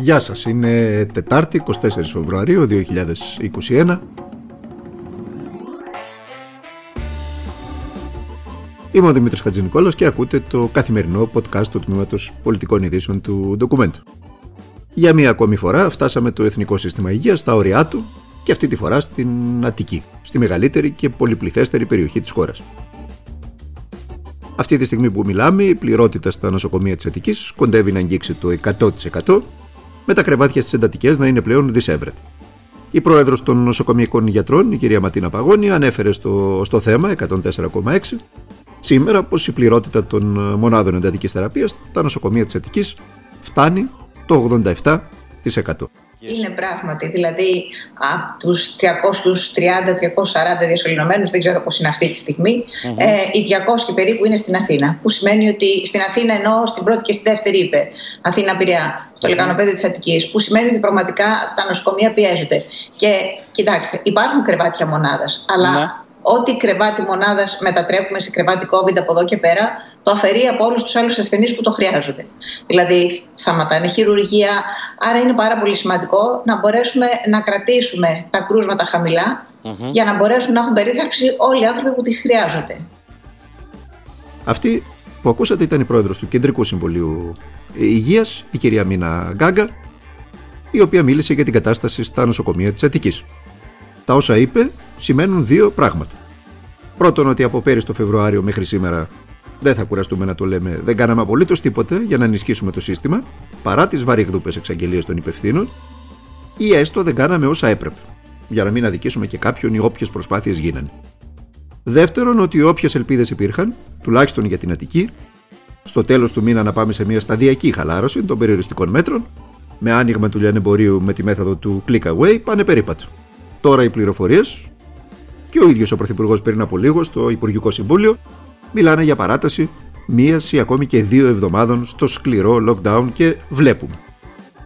Γεια σας, είναι Τετάρτη 24 Φεβρουαρίου 2021. Είμαι ο Δημήτρης Χατζηνικόλας και ακούτε το καθημερινό podcast του Τμήματος Πολιτικών Ειδήσεων του Ντοκουμέντου. Για μία ακόμη φορά φτάσαμε το Εθνικό Σύστημα Υγείας στα ωριά του και αυτή τη φορά στην Αττική, στη μεγαλύτερη και πολυπληθέστερη περιοχή της χώρας. Αυτή τη στιγμή που μιλάμε, η πληρότητα στα νοσοκομεία της Αττικής κοντεύει να αγγίξει το 100% με τα κρεβάτια στις εντατικές να είναι πλέον δυσέβρετα. Η πρόεδρος των νοσοκομειακών γιατρών, η κυρία Ματίνα Παγώνη, ανέφερε στο, στο θέμα 104,6 σήμερα πω η πληρότητα των μονάδων εντατικής θεραπείας στα νοσοκομεία της Αττικής φτάνει το 87%. Είναι πράγματι, δηλαδή από τους 330-340 διασωληνωμένους, δεν ξέρω πώς είναι αυτή τη στιγμη ε, οι 200 περίπου είναι στην Αθήνα. Που σημαίνει ότι στην Αθήνα, ενώ στην πρώτη και στη δεύτερη είπε Αθήνα-Πειραιά, στο mm-hmm. λεκανοπέδιο της Αττικής, που σημαίνει ότι πραγματικά τα νοσοκομεία πιέζονται. Και κοιτάξτε, υπάρχουν κρεβάτια μονάδας, αλλά ναι ό,τι κρεβάτι μονάδας μετατρέπουμε σε κρεβάτι COVID από εδώ και πέρα, το αφαιρεί από όλους τους άλλους ασθενείς που το χρειάζονται. Δηλαδή, σταματάνε χειρουργία. Άρα, είναι πάρα πολύ σημαντικό να μπορέσουμε να κρατήσουμε τα κρούσματα για να μπορέσουν να έχουν περίθαλψη όλοι οι άνθρωποι που τις χρειάζονται. Αυτή που ακούσατε ήταν η πρόεδρος του Κεντρικού Συμβουλίου Υγείας, η κυρία Μίνα Γκάγκα, η οποία μίλησε για την κατάσταση στα νοσοκομεία της Αττικής. Τα όσα είπε σημαίνουν δύο πράγματα. Πρώτον, ότι από πέρυσι το Φεβρουάριο μέχρι σήμερα δεν θα κουραστούμε να το λέμε, δεν κάναμε απολύτως τίποτε για να ενισχύσουμε το σύστημα, παρά τις βαρύγδουπες εξαγγελίες των υπευθύνων, ή έστω δεν κάναμε όσα έπρεπε, για να μην αδικήσουμε και κάποιον ή όποιες προσπάθειες γίνανε. Δεύτερον, ότι όποιες ελπίδες υπήρχαν, τουλάχιστον για την Αττική, στο τέλος του μήνα να πάμε σε μια σταδιακή χαλάρωση των περιοριστικών μέτρων, με άνοιγμα του λιανεμπορίου με τη μέθοδο του click away, πάνε περίπατο. Τώρα οι πληροφορίες και ο ίδιος ο Πρωθυπουργός πριν από λίγο στο Υπουργικό Συμβούλιο μιλάνε για παράταση μία ή ακόμη και δύο εβδομάδων στο σκληρό lockdown και βλέπουμε.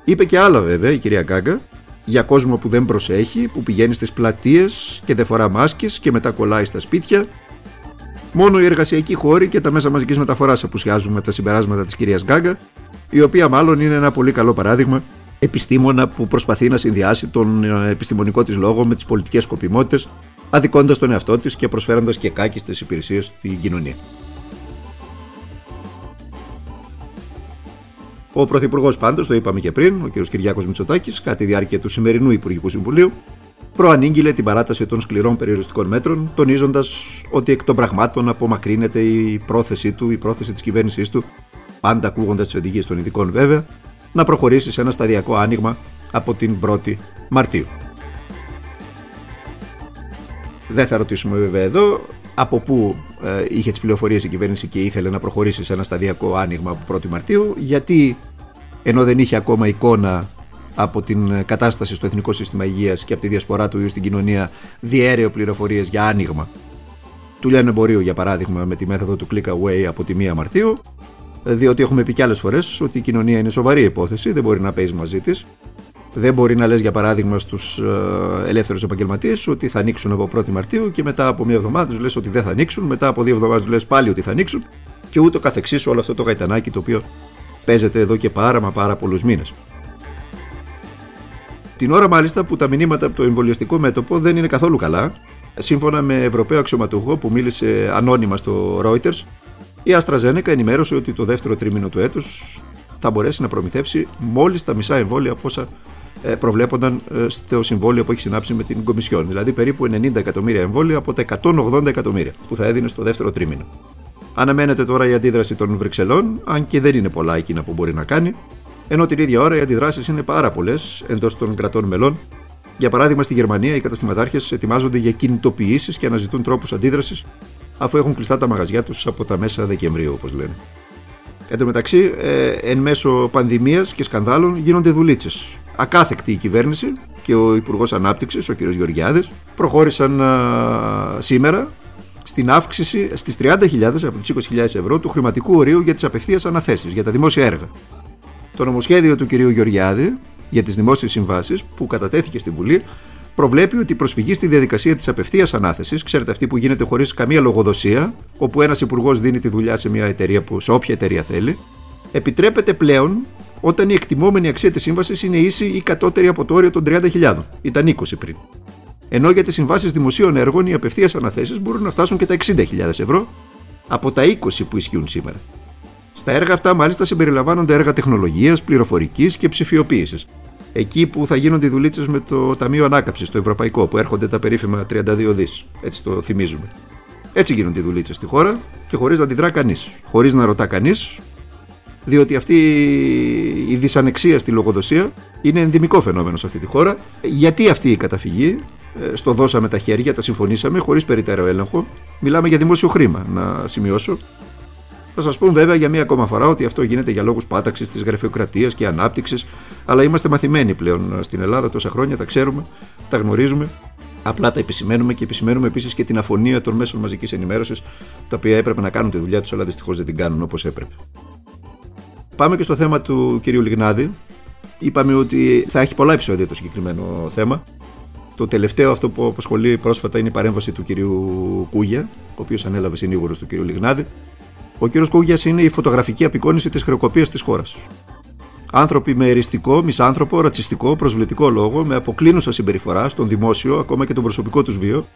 Είπε και άλλα βέβαια η κυρία Γκάγκα για κόσμο που δεν προσέχει, που πηγαίνει στις πλατείες και δεν φορά μάσκες και μετά κολλάει στα σπίτια. Μόνο οι εργασιακοί χώροι και τα μέσα μαζικής μεταφοράς απουσιάζουν από τα συμπεράσματα της κυρίας Γκάγκα, η οποία μάλλον είναι ένα πολύ καλό παράδειγμα επιστήμονα που προσπαθεί να συνδυάσει τον ε, επιστημονικό της λόγο με τις πολιτικές σκοπιμότητες, αδικώντας τον εαυτό της και προσφέροντας και κάκιστες υπηρεσίες στην κοινωνία. Ο Πρωθυπουργός πάντως, το είπαμε και πριν, ο κ. Κυριάκος Μητσοτάκης, κατά τη διάρκεια του σημερινού Υπουργικού Συμβουλίου, προανήγγειλε την παράταση των σκληρών περιοριστικών μέτρων, τονίζοντας ότι εκ των πραγμάτων απομακρύνεται η πρόθεσή του, η πρόθεση της κυβέρνησής του, πάντα ακούγοντας τις οδηγίες των ειδικών βέβαια, να προχωρήσει σε ένα σταδιακό άνοιγμα από την 1η Μαρτίου. Δεν θα ρωτήσουμε βέβαια εδώ από πού ε, είχε τις πληροφορίες η κυβέρνηση και ήθελε να προχωρήσει σε ένα σταδιακό άνοιγμα από 1η Μαρτίου, γιατί ενώ δεν είχε ακόμα εικόνα από την κατάσταση στο Εθνικό Σύστημα Υγείας και από τη διασπορά του ιού στην κοινωνία διέρεω πληροφορίες για άνοιγμα του λιανεμπορίου για παράδειγμα με τη μέθοδο του click away από τη 1 Μαρτίου διότι έχουμε πει και άλλες φορές ότι η κοινωνία είναι σοβαρή υπόθεση, δεν μπορεί να παίζει μαζί της. Δεν μπορεί να λες για παράδειγμα στους ε, ελεύθερους επαγγελματίες ότι θα ανοίξουν από 1η Μαρτίου και μετά από μία εβδομάδα τους λες ότι δεν θα ανοίξουν, μετά από δύο εβδομάδες τους λες πάλι ότι θα ανοίξουν και ούτω καθεξής όλο αυτό το γαϊτανάκι το οποίο παίζεται εδώ και πάρα μα πάρα πολλούς μήνες. Την ώρα μάλιστα που τα μηνύματα από το εμβολιαστικό μέτωπο δεν είναι καθόλου καλά, σύμφωνα με Ευρωπαίο αξιωματούχο που μίλησε ανώνυμα στο Reuters, η AstraZeneca ενημέρωσε ότι το δεύτερο τρίμηνο του έτους θα μπορέσει να προμηθεύσει μόλις τα μισά εμβόλια από όσα ε, προβλέπονταν ε, στο συμβόλαιο που έχει συνάψει με την Κομισιόν. Δηλαδή περίπου 90 εκατομμύρια εμβόλια από τα 180 εκατομμύρια που θα έδινε στο δεύτερο τρίμηνο. Αναμένεται τώρα η αντίδραση των Βρυξελών, αν και δεν είναι πολλά εκείνα που μπορεί να κάνει, ενώ την ίδια ώρα οι αντιδράσεις είναι πάρα πολλές εντός των κρατών μελών. Για παράδειγμα, στη Γερμανία οι καταστηματάρχες ετοιμάζονται για κινητοποιήσεις και αναζητούν τρόπους αντίδρασης αφού έχουν κλειστά τα μαγαζιά τους από τα μέσα Δεκεμβρίου όπως λένε. Εν τω μεταξύ, ε, εν μέσω πανδημίας και σκανδάλων γίνονται δουλίτσες. Ακάθεκτη η κυβέρνηση και ο Υπουργός Ανάπτυξης, ο κ. Γεωργιάδης, προχώρησαν σήμερα στην αύξηση στις 30.000 από τις 20.000 ευρώ του χρηματικού ορίου για τις απευθείας αναθέσεις, για τα δημόσια έργα. Το νομοσχέδιο του κ. Γεωργιάδη για τις δημόσιες συμβάσεις που κατατέθηκε στη Βουλή προβλέπει ότι η προσφυγή στη διαδικασία της απευθείας ανάθεσης, ξέρετε αυτή που γίνεται χωρίς καμία λογοδοσία, όπου ένας υπουργός δίνει τη δουλειά σε μια εταιρεία που, σε όποια εταιρεία θέλει, επιτρέπεται πλέον όταν η εκτιμόμενη αξία της σύμβασης είναι ίση ή κατώτερη από το όριο των 30.000. Ήταν 20 πριν. Ενώ για τις συμβάσεις δημοσίων έργων οι απευθείας αναθέσεις μπορούν να φτάσουν και τα 60.000 ευρώ από τα 20 που ισχύουν σήμερα. Στα έργα αυτά, μάλιστα, συμπεριλαμβάνονται έργα τεχνολογίας, πληροφορικής και ψηφιοποίησης. Εκεί που θα γίνονται οι δουλίτσες με το Ταμείο Ανάκαψη, το Ευρωπαϊκό, που έρχονται τα περίφημα 32 δις. Έτσι το θυμίζουμε. Έτσι γίνονται οι δουλίτσες στη χώρα και χωρίς να αντιδρά κανείς. Χωρίς να ρωτά κανείς, διότι αυτή η δυσανεξία στη λογοδοσία είναι ενδυμικό φαινόμενο σε αυτή τη χώρα. Γιατί αυτή η καταφυγή, ε, στο δώσαμε τα χέρια, τα συμφωνήσαμε, χωρίς περιττέρω έλεγχο. Μιλάμε για δημόσιο χρήμα, να σημειώσω. Θα σας πούμε βέβαια για μία ακόμα φορά ότι αυτό γίνεται για λόγους πάταξης της γραφειοκρατίας και ανάπτυξης, αλλά είμαστε μαθημένοι πλέον στην Ελλάδα τόσα χρόνια, τα ξέρουμε, τα γνωρίζουμε. Απλά τα επισημαίνουμε και επισημαίνουμε επίσης και την αφωνία των μέσων μαζικής ενημέρωσης, τα οποία έπρεπε να κάνουν τη δουλειά τους, αλλά δυστυχώς δεν την κάνουν όπως έπρεπε. Πάμε και στο θέμα του κυρίου Λιγνάδη. Είπαμε ότι θα έχει πολλά επεισόδια το συγκεκριμένο θέμα. Το τελευταίο αυτό που απασχολεί πρόσφατα είναι η παρέμβαση του κυρίου Κούγια, ο οποίος ανέλαβε συνήγορος του κυρίου Λιγνάδη. Ο κύριος Κούγιας είναι η φωτογραφική απεικόνηση της χρεοκοπίας της χώρας. Άνθρωποι με εριστικό, μισάνθρωπο, ρατσιστικό, προσβλητικό λόγο, με αποκλίνουσα συμπεριφορά στον δημόσιο, ακόμα και τον προσωπικό τους βίο,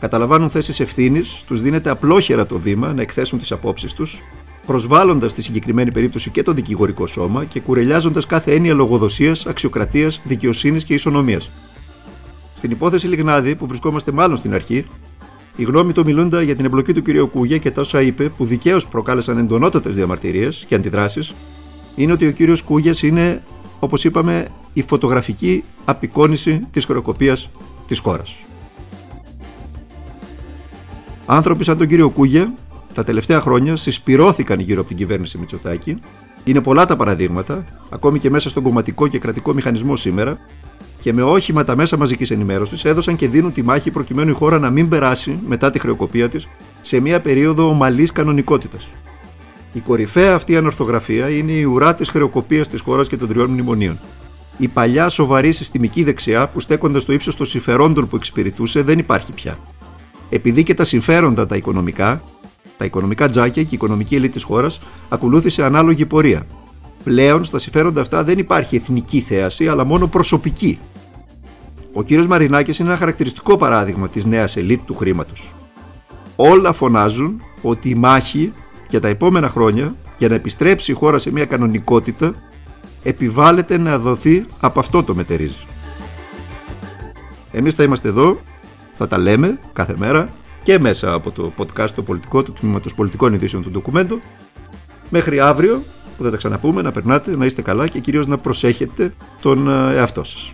καταλαμβάνουν θέσεις ευθύνης, τους δίνεται απλόχερα το βήμα να εκθέσουν τις απόψεις τους, προσβάλλοντας στη συγκεκριμένη περίπτωση και το δικηγορικό σώμα και κουρελιάζοντας κάθε έννοια λογοδοσίας, αξιοκρατίας, δικαιοσύνης και ισονομίας. Στην υπόθεση Λιγνάδη, που βρισκόμαστε μάλλον στην αρχή, η γνώμη του μιλούντα για την εμπλοκή του κ. Κούγια και τα όσα είπε, που δικαίως προκάλεσαν εντονότατες διαμαρτυρίες και αντιδράσεις, είναι ότι ο κ. Κούγια είναι, όπως είπαμε, η φωτογραφική απεικόνηση της χρεοκοπίας της χώρας. Άνθρωποι σαν τον κύριο Κούγια τα τελευταία χρόνια συσπηρώθηκαν γύρω από την κυβέρνηση Μητσοτάκη. Είναι πολλά τα παραδείγματα, ακόμη και μέσα στον κομματικό και κρατικό μηχανισμό σήμερα, και με όχημα τα μέσα μαζικής ενημέρωσης έδωσαν και δίνουν τη μάχη προκειμένου η χώρα να μην περάσει μετά τη χρεοκοπία της σε μια περίοδο ομαλής κανονικότητας. Η κορυφαία αυτή ανορθογραφία είναι η ουρά της χρεοκοπίας της χώρας και των τριών μνημονίων. Η παλιά σοβαρή συστημική δεξιά που στέκοντας στο ύψος των συμφερόντων που εξυπηρετούσε δεν υπάρχει πια. Επειδή και τα συμφέροντα τα οικονομικά τα οικονομικά τζάκια και η οικονομική ελίτ της χώρας ακολούθησε ανάλογη πορεία. Πλέον στα συμφέροντα αυτά δεν υπάρχει εθνική θέαση, αλλά μόνο προσωπική. Ο κύριος Μαρινάκης είναι ένα χαρακτηριστικό παράδειγμα της νέας ελίτ του χρήματος. Όλα φωνάζουν ότι η μάχη για τα επόμενα χρόνια για να επιστρέψει η χώρα σε μια κανονικότητα επιβάλλεται να δοθεί από αυτό το μετερίζει. Εμείς θα είμαστε εδώ, θα τα λέμε κάθε μέρα και μέσα από το podcast το πολιτικό του τμήματος πολιτικών ειδήσεων του ντοκουμέντου. Μέχρι αύριο που θα τα ξαναπούμε, να περνάτε, να είστε καλά και κυρίως να προσέχετε τον ε, εαυτό σας.